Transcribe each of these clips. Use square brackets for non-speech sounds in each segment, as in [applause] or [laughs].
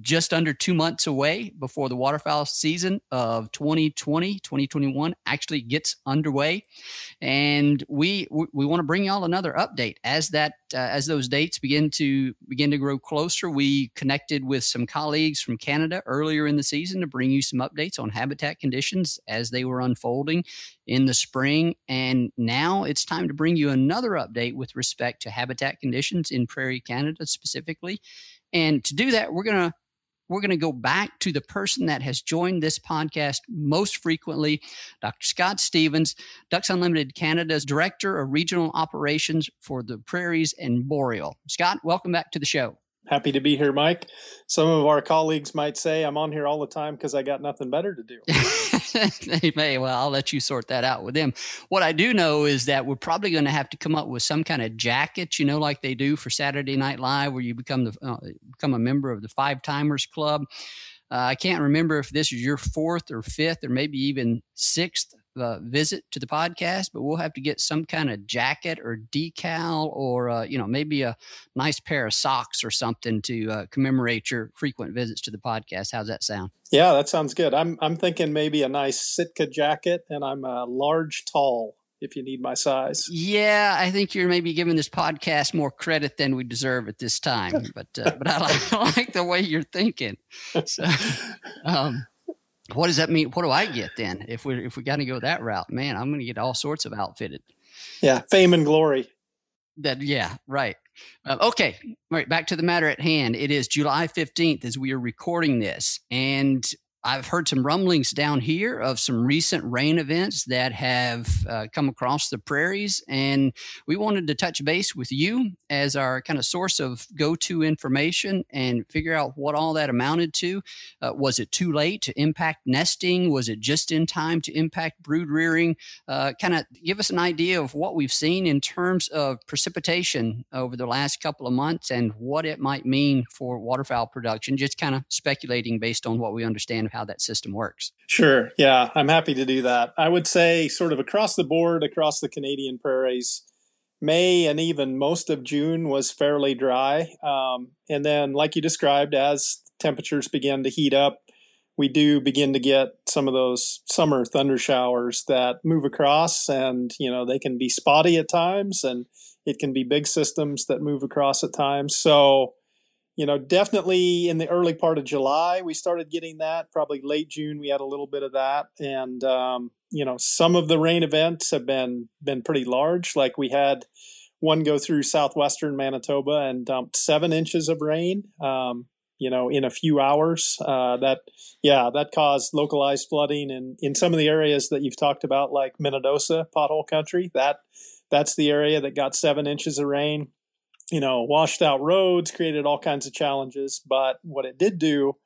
just under two months away before the waterfowl season of 2020 2021 actually gets underway. And we we want to bring y'all another update. As that uh, as those dates begin to begin to grow closer we connected with some colleagues from canada earlier in the season to bring you some updates on habitat conditions as they were unfolding in the spring. And now it's time to bring you another update with respect to habitat conditions in prairie canada specifically and to do that, we're going to we're going to go back to the person that has joined this podcast most frequently, Dr. Scott Stephens, Ducks Unlimited Canada's Director of Regional Operations for the Prairies and Boreal. Scott, welcome back to the show. Happy to be here, Mike. Some of our colleagues might say I'm on here all the time because I got nothing better to do. [laughs] they may. Well, I'll let you sort that out with them. What I do know is that we're probably going to have to come up with some kind of jacket, you know, like they do for Saturday Night Live, where you become the uh, become a member of the Five Timers Club. Uh, I can't remember if this is your fourth or fifth or maybe even sixth uh, visit to the podcast, but we'll have to get some kind of jacket or decal or, uh, you know, maybe a nice pair of socks or something to uh, commemorate your frequent visits to the podcast. How's that sound? Yeah, that sounds good. I'm, I'm thinking maybe a nice Sitka jacket and I'm a large tall if you need my size. Yeah, I think you're maybe giving this podcast more credit than we deserve at this time, [laughs] but uh, but I like, I like, the way you're thinking. So, [laughs] um, what does that mean? What do I get then if we if we got to go that route? Man, I'm going to get all sorts of outfitted. Yeah, fame and glory. That yeah, right. Uh, okay, all right. Back to the matter at hand. It is July 15th as we are recording this, and I've heard some rumblings down here of some recent rain events that have uh, come across the prairies, and we wanted to touch base with you as our kind of source of go to information and figure out what all that amounted to. Uh, was it too late to impact nesting? Was it just in time to impact brood rearing? Uh, kind of give us an idea of what we've seen in terms of precipitation over the last couple of months and what it might mean for waterfowl production, just kind of speculating based on what we understand how that system works. Sure. Yeah, I'm happy to do that. I would say, sort of across the board, across the Canadian prairies, May and even most of June was fairly dry. Um, and then, like you described, as temperatures begin to heat up, we do begin to get some of those summer thunder showers that move across, and you know they can be spotty at times, and it can be big systems that move across at times. So you know, definitely in the early part of July, we started getting that. Probably late June, we had a little bit of that, and um, you know, some of the rain events have been been pretty large. Like we had one go through southwestern Manitoba and dumped seven inches of rain. Um, you know, in a few hours. Uh, that, yeah, that caused localized flooding, and in some of the areas that you've talked about, like Minnedosa, pothole country. That that's the area that got seven inches of rain you know, washed out roads, created all kinds of challenges. But what it did do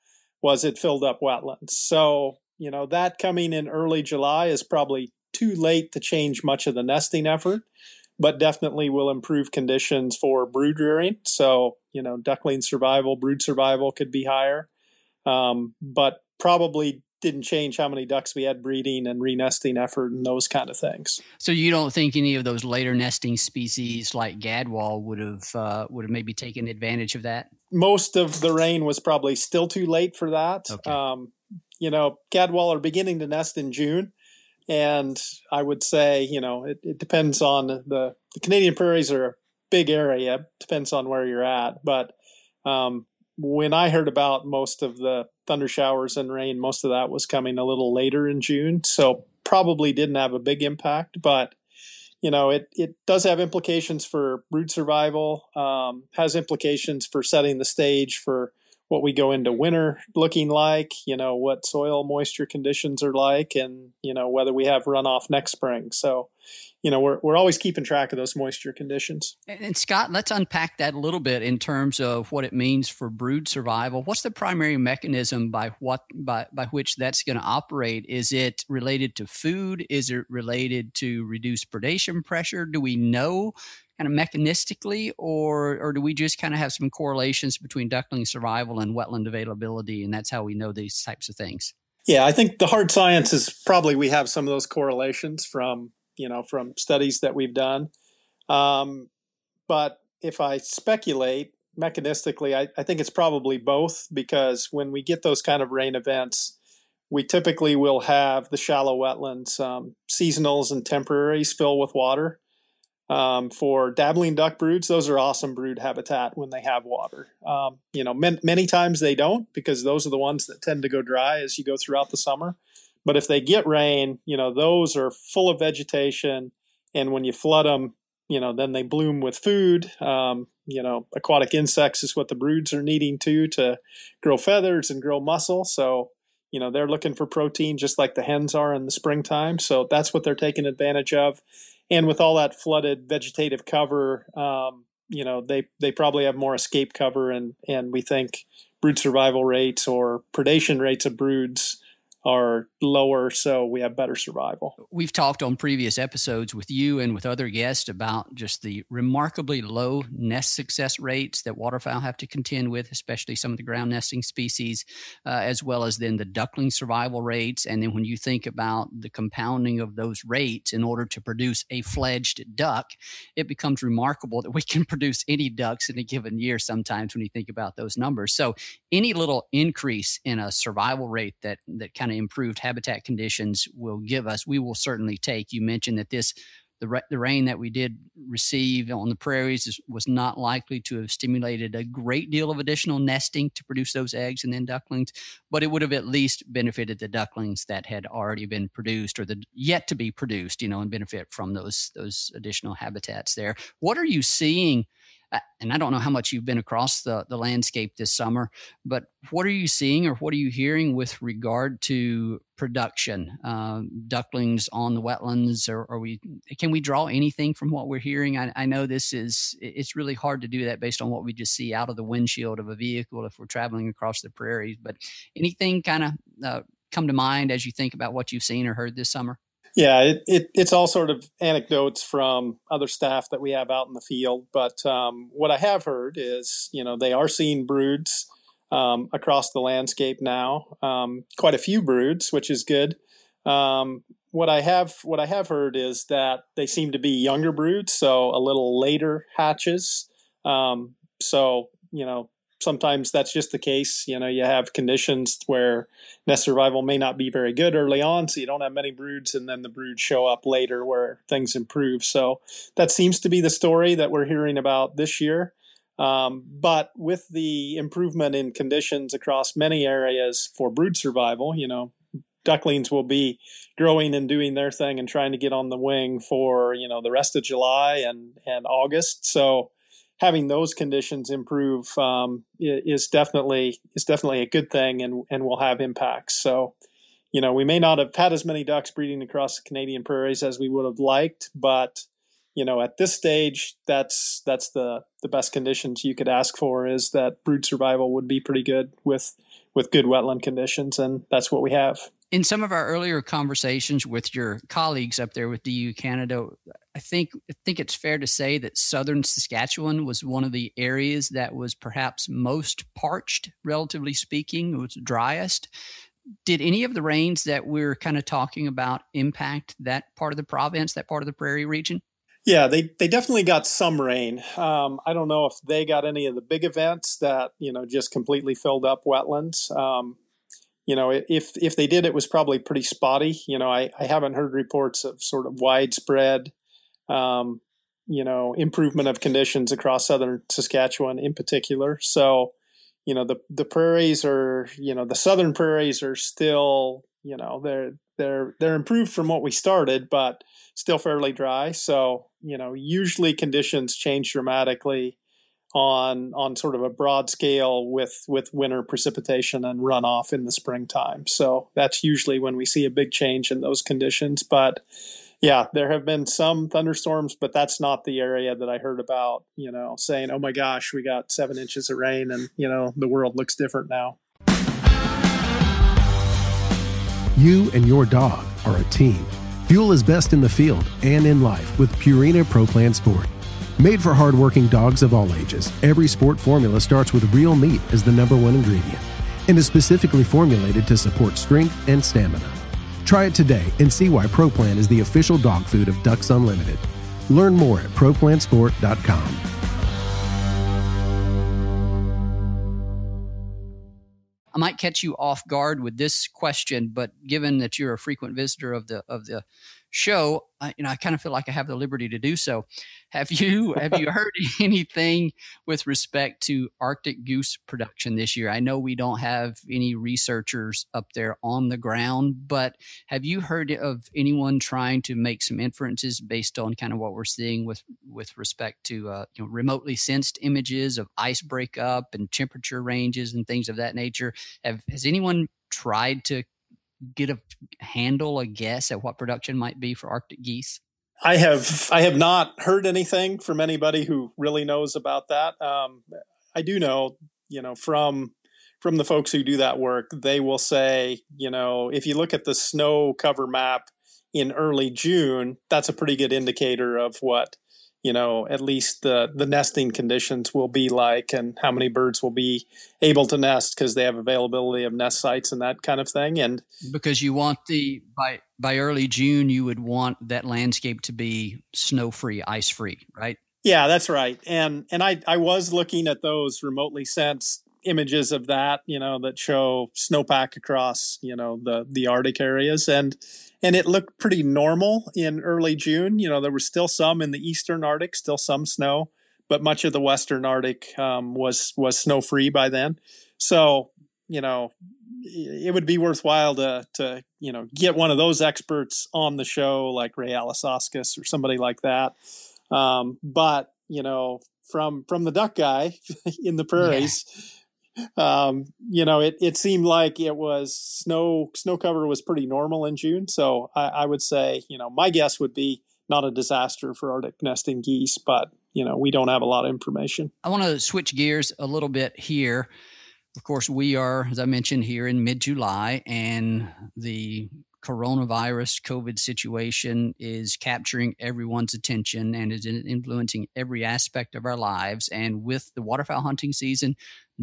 was it filled up wetlands. So, you know, that coming in early July is probably too late to change much of the nesting effort, but definitely will improve conditions for brood rearing. So, you know, duckling survival, brood survival could be higher, um, but probably didn't change how many ducks we had breeding and renesting effort and those kind of things. So you don't think any of those later nesting species like gadwall would have uh, would have maybe taken advantage of that? Most of the rain was probably still too late for that. Okay. Um, you know, gadwall are beginning to nest in June, and I would say you know it, it depends on the the Canadian prairies are a big area. Depends on where you're at, but um, when I heard about most of the thunder showers and rain, most of that was coming a little later in June. So probably didn't have a big impact, but you know, it, it does have implications for brood survival, um, has implications for setting the stage for what we go into winter looking like, you know, what soil moisture conditions are like, and, you know, whether we have runoff next spring. So, you know we're, we're always keeping track of those moisture conditions. And scott let's unpack that a little bit in terms of what it means for brood survival. What's the primary mechanism by what by, by which that's going to operate? Is it related to food? Is it related to reduced predation pressure? Do we know kind of mechanistically or or do we just kind of have some correlations between duckling survival and wetland availability and that's how we know these types of things? Yeah i think the hard science is probably we have some of those correlations from you know, from studies that we've done. Um, but if I speculate mechanistically, I, I think it's probably both because when we get those kind of rain events, we typically will have the shallow wetlands, um, seasonals and temporaries fill with water. Um, for dabbling duck broods, those are awesome brood habitat when they have water. Um, you know, man, many times they don't because those are the ones that tend to go dry as you go throughout the summer. But if they get rain, you know, those are full of vegetation. And when you flood them, you know, then they bloom with food. Um, you know, aquatic insects is what the broods are needing to to grow feathers and grow muscle. So, you know, they're looking for protein just like the hens are in the springtime. So that's what they're taking advantage of. And with all that flooded vegetative cover, um, you know, they they probably have more escape cover, and and we think brood survival rates or predation rates of broods are lower, so we have better survival. We've talked on previous episodes with you and with other guests about just the remarkably low nest success rates that waterfowl have to contend with, especially some of the ground nesting species, uh, as well as then the duckling survival rates. And then when you think about the compounding of those rates in order to produce a fledged duck, it becomes remarkable that we [laughs] can produce any ducks in a given year sometimes when you think about those numbers. So any little increase in a survival rate that that kind of improved habitat conditions will give us, we will certainly take. You mentioned that this the, the rain that we did receive on the prairies was not likely to have stimulated a great deal of additional nesting to produce those eggs and then ducklings, but it would have at least benefited the ducklings that had already been produced or the yet to be produced, you know, and benefit from those those additional habitats there. What are you seeing? And I don't know how much you've been across the, the landscape this summer, but what are you seeing or what are you hearing with regard to production, um, ducklings on the wetlands, or are we? Can we draw anything from what we're hearing? I, I, know this is it's really hard to do that based on what we just see out of the windshield of a vehicle if we're traveling across the prairies. But anything kind of uh, come to mind as you think about what you've seen or heard this summer? Yeah, it, it, it's all sort of anecdotes from other staff that we have out in the field. But um, what I have heard is, you know, they are seeing broods um, across the landscape now. Um, quite a few broods, which is good. Um, what I have what I have heard is that they seem to be younger broods, so a little later hatches. Um, so you know, sometimes that's just the case. You know, you have conditions where nest survival may not be very good early on, so you don't have many broods, and then the broods show up later where things improve. So that seems to be the story that we're hearing about this year. Um, but with the improvement in conditions across many areas for brood survival, you know, ducklings will be growing and doing their thing and trying to get on the wing for you know the rest of July and and August. So having those conditions improve um, is definitely is definitely a good thing and and will have impacts. So, you know, we may not have had as many ducks breeding across the Canadian prairies as we would have liked, but you know, at this stage, that's that's the the best conditions you could ask for is that brood survival would be pretty good with with good wetland conditions, and that's what we have in some of our earlier conversations with your colleagues up there with DU Canada, I think I think it's fair to say that southern Saskatchewan was one of the areas that was perhaps most parched, relatively speaking, it was driest. Did any of the rains that we're kind of talking about impact that part of the province, that part of the prairie region? Yeah, they, they definitely got some rain. Um, I don't know if they got any of the big events that you know just completely filled up wetlands. Um, you know, if if they did, it was probably pretty spotty. You know, I, I haven't heard reports of sort of widespread, um, you know, improvement of conditions across southern Saskatchewan in particular. So, you know the the prairies are you know the southern prairies are still you know they're they're they're improved from what we started, but still fairly dry. So you know usually conditions change dramatically on on sort of a broad scale with with winter precipitation and runoff in the springtime. So that's usually when we see a big change in those conditions. But yeah, there have been some thunderstorms, but that's not the area that I heard about, you know, saying, oh my gosh, we got seven inches of rain and, you know, the world looks different now. You and your dog are a team. Fuel is best in the field and in life with Purina Pro Plan Sport. Made for hardworking dogs of all ages, every sport formula starts with real meat as the number one ingredient and is specifically formulated to support strength and stamina. Try it today and see why ProPlan is the official dog food of Ducks Unlimited. Learn more at ProPlansport.com. I might catch you off guard with this question, but given that you're a frequent visitor of the of the show, I, you know, I kind of feel like I have the liberty to do so. Have you have you heard [laughs] anything with respect to Arctic goose production this year? I know we don't have any researchers up there on the ground, but have you heard of anyone trying to make some inferences based on kind of what we're seeing with with respect to uh, you know remotely sensed images of ice breakup and temperature ranges and things of that nature? Have has anyone tried to get a handle, a guess at what production might be for Arctic geese? I have I have not heard anything from anybody who really knows about that. Um, I do know, you know, from from the folks who do that work, they will say, you know, if you look at the snow cover map in early June, that's a pretty good indicator of what you know at least the the nesting conditions will be like and how many birds will be able to nest because they have availability of nest sites and that kind of thing. And because you want the by by early june you would want that landscape to be snow free ice free right? Yeah that's right. And and i i was looking at those remotely sensed images of that you know that show snowpack across you know the the arctic areas. And and it looked pretty normal in early June. You know, there was still some in the eastern Arctic, still some snow, but much of the western Arctic um, was was snow free by then. So, you know, it would be worthwhile to to you know get one of those experts on the show, like Ray Alisauskas or somebody like that. Um, but you know, from from the duck guy [laughs] in the prairies. Yeah um, you know, it, it seemed like it was snow snow cover was pretty normal in June. So I, I would say, you know, my guess would be not a disaster for Arctic nesting geese, but you know, we don't have a lot of information. I want to switch gears a little bit here. Of course, we are, as I mentioned, here in mid July, and the coronavirus COVID situation is capturing everyone's attention and is influencing every aspect of our lives. And with the waterfowl hunting season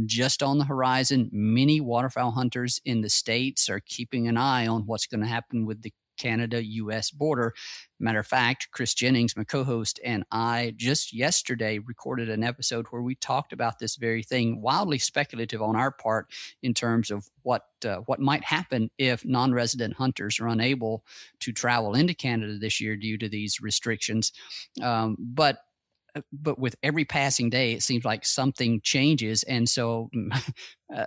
just on the horizon. Many waterfowl hunters in the States are keeping an eye on what's going to happen with the Canada US border. Matter of fact, Chris Jennings, my co host, and I just yesterday recorded an episode where we talked about this very thing, wildly speculative on our part in terms of what, uh, what might happen if non resident hunters are unable to travel into Canada this year due to these restrictions. Um, but but with every passing day, it seems like something changes. And so, [laughs] uh,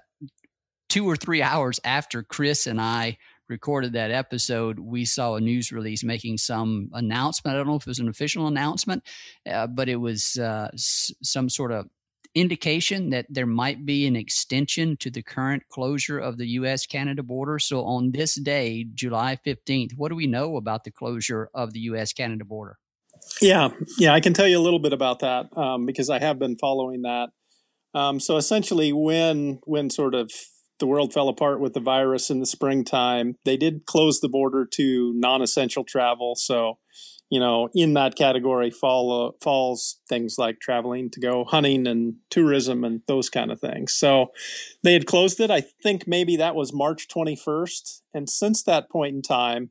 two or three hours after Chris and I recorded that episode, we saw a news release making some announcement. I don't know if it was an official announcement, uh, but it was uh, s- some sort of indication that there might be an extension to the current closure of the US Canada border. So, on this day, July 15th, what do we know about the closure of the US Canada border? Yeah, yeah, I can tell you a little bit about that um, because I have been following that. Um, so essentially, when when sort of the world fell apart with the virus in the springtime, they did close the border to non-essential travel. So, you know, in that category fall, uh, falls things like traveling to go hunting and tourism and those kind of things. So, they had closed it. I think maybe that was March 21st, and since that point in time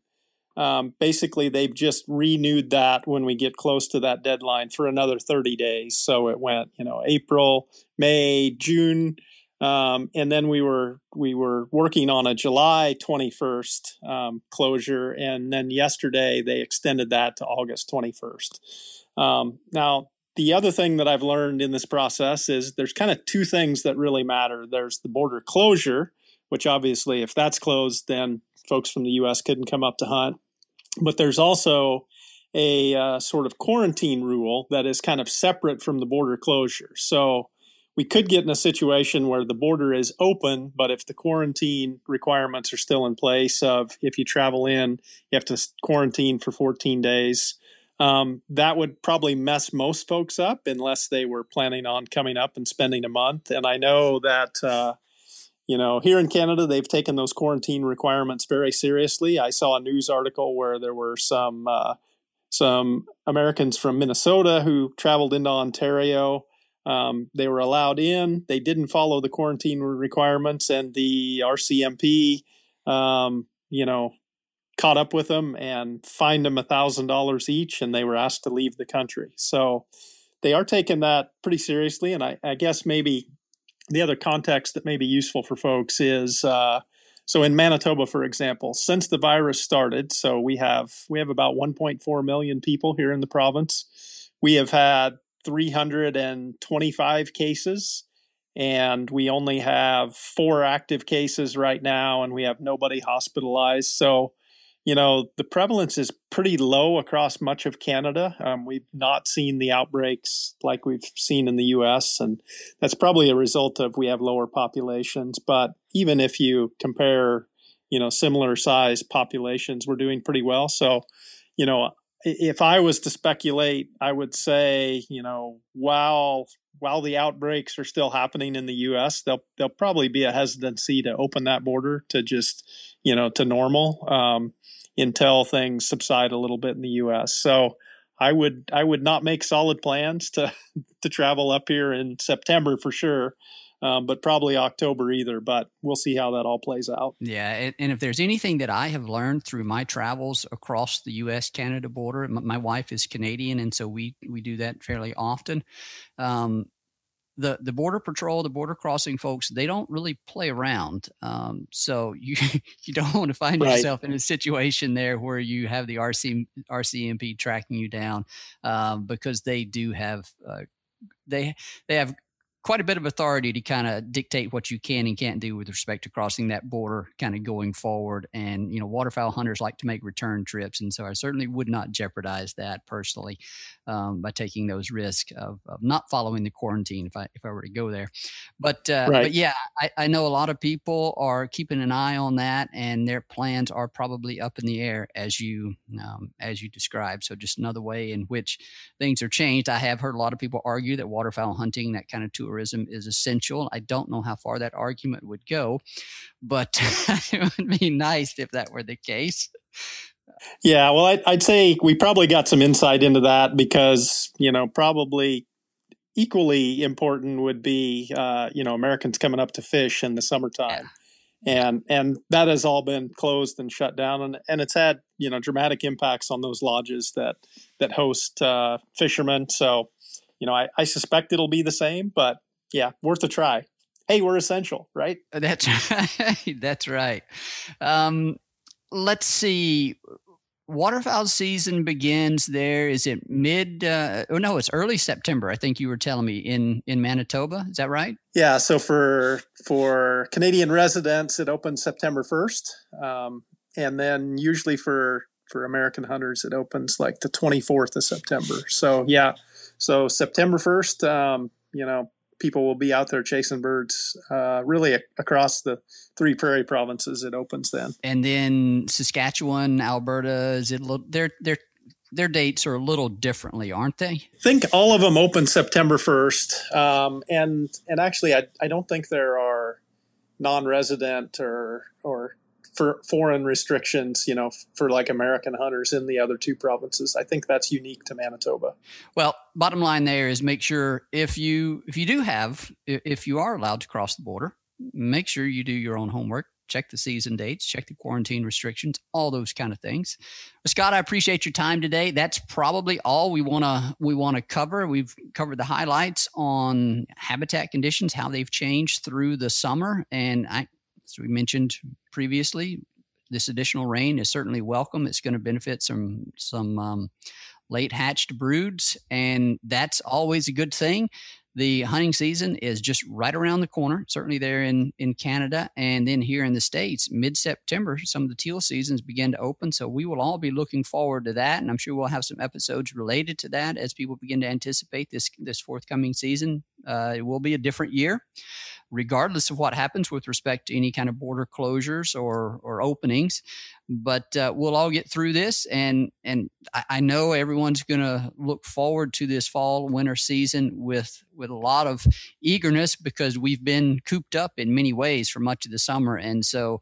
um, basically they've just renewed that when we get close to that deadline for another 30 days so it went you know april may june um, and then we were we were working on a july 21st um, closure and then yesterday they extended that to august 21st um, now the other thing that I've learned in this process is there's kind of two things that really matter. There's the border closure, which obviously, if that's closed, then folks from the U.S. couldn't come up to hunt. But there's also a uh, sort of quarantine rule that is kind of separate from the border closure. So we could get in a situation where the border is open, but if the quarantine requirements are still in place, of if you travel in, you have to quarantine for 14 days. Um, that would probably mess most folks up unless they were planning on coming up and spending a month. And I know that, uh, you know, here in Canada, they've taken those quarantine requirements very seriously. I saw a news article where there were some uh, some Americans from Minnesota who traveled into Ontario. Um, they were allowed in. They didn't follow the quarantine requirements, and the RCMP, um, you know, caught up with them and fined them a thousand dollars each, and they were asked to leave the country. So they are taking that pretty seriously. And I, I guess maybe the other context that may be useful for folks is uh, so in Manitoba, for example, since the virus started, so we have we have about 1.4 million people here in the province. We have had 325 cases and we only have four active cases right now and we have nobody hospitalized so you know, the prevalence is pretty low across much of Canada. Um, we've not seen the outbreaks like we've seen in the US, and that's probably a result of we have lower populations. But even if you compare, you know, similar size populations, we're doing pretty well. So, you know, if I was to speculate, I would say, you know, while while the outbreaks are still happening in the U.S., there'll there'll probably be a hesitancy to open that border to just, you know, to normal. Um, until things subside a little bit in the U.S. So I would I would not make solid plans to [laughs] to travel up here in September for sure. Um, but probably October either. But we'll see how that all plays out. Yeah, and if there's anything that I have learned through my travels across the U.S. Canada border, my wife is Canadian, and so we we do that fairly often. Um, the the border patrol, the border crossing folks, they don't really play around. Um, so you [laughs] you don't want to find right. yourself in a situation there where you have the RC RCMP tracking you down um, because they do have uh, they they have quite a bit of authority to kind of dictate what you can and can't do with respect to crossing that border kind of going forward and you know waterfowl hunters like to make return trips and so i certainly would not jeopardize that personally um, by taking those risks of, of, not following the quarantine if i if i were to go there but uh, right. but yeah I, I know a lot of people are keeping an eye on that and their plans are probably up in the air as you um, as you described so just another way in which things are changed i have heard a lot of people argue that waterfowl hunting that kind of tourism is essential. I don't know how far that argument would go, but [laughs] it would be nice if that were the case. Yeah, well, I'd, I'd say we probably got some insight into that because, you know, probably equally important would be, uh, you know, Americans coming up to fish in the summertime. Yeah and and that has all been closed and shut down and and it's had you know dramatic impacts on those lodges that that host uh, fishermen so you know, I, I suspect it'll be the same, but yeah, worth a try. Hey, we're essential, right? That's [laughs] right. That's right. Um, let's see. Waterfowl season begins there. Is it mid? Uh, oh no, it's early September. I think you were telling me in in Manitoba. Is that right? Yeah. So for for Canadian residents, it opens September first, um, and then usually for for American hunters, it opens like the twenty fourth of September. So yeah, so September 1st, um, you know, people will be out there chasing birds uh, really a- across the three prairie provinces. It opens then. And then Saskatchewan, Alberta, is it little, they're, they're, their dates are a little differently, aren't they? I think all of them open September 1st. Um, and, and actually, I, I don't think there are non-resident or, or for foreign restrictions, you know, for like American hunters in the other two provinces. I think that's unique to Manitoba. Well, bottom line there is make sure if you if you do have if you are allowed to cross the border, make sure you do your own homework. Check the season dates, check the quarantine restrictions, all those kind of things. Scott, I appreciate your time today. That's probably all we want to we want to cover. We've covered the highlights on habitat conditions, how they've changed through the summer, and I as we mentioned previously, this additional rain is certainly welcome. It's going to benefit some some um, late hatched broods, and that's always a good thing. The hunting season is just right around the corner certainly there in in canada and then here in the states. Mid-september some of the teal seasons begin to open so we will all be looking forward to that and i'm sure we'll have some episodes related to that as people begin to anticipate this this forthcoming season uh, it will be a different year regardless of what happens with respect to any kind of border closures or or openings. But uh, we'll all get through this, and and I, I know everyone's going to look forward to this fall winter season with with a lot of eagerness because we've been cooped up in many ways for much of the summer, and so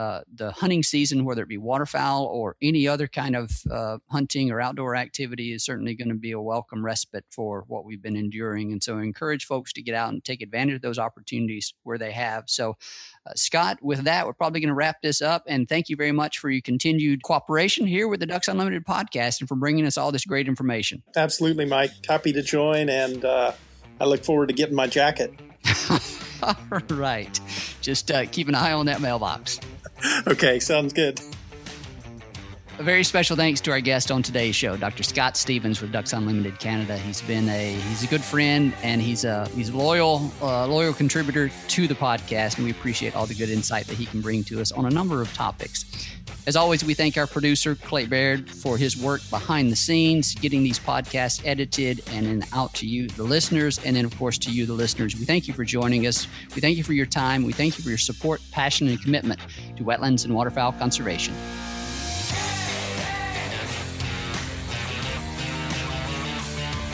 uh, the hunting season, whether it be waterfowl or any other kind of uh, hunting or outdoor activity, is certainly going to be a welcome respite for what we've been enduring. And so, I encourage folks to get out and take advantage of those opportunities where they have. So, uh, Scott, with that, we're probably going to wrap this up. And thank you very much for your continued cooperation here with the Ducks Unlimited podcast and for bringing us all this great information. Absolutely, Mike. Happy to join, and uh, I look forward to getting my jacket. [laughs] all right. Just uh, keep an eye on that mailbox. Okay, sounds good. A very special thanks to our guest on today's show, Dr. Scott Stephens with Ducks Unlimited Canada. He's been a he's a good friend and he's a he's a loyal uh, loyal contributor to the podcast, and we appreciate all the good insight that he can bring to us on a number of topics. As always, we thank our producer, Clay Baird, for his work behind the scenes, getting these podcasts edited and then out to you, the listeners, and then, of course, to you, the listeners. We thank you for joining us. We thank you for your time. We thank you for your support, passion, and commitment to wetlands and waterfowl conservation.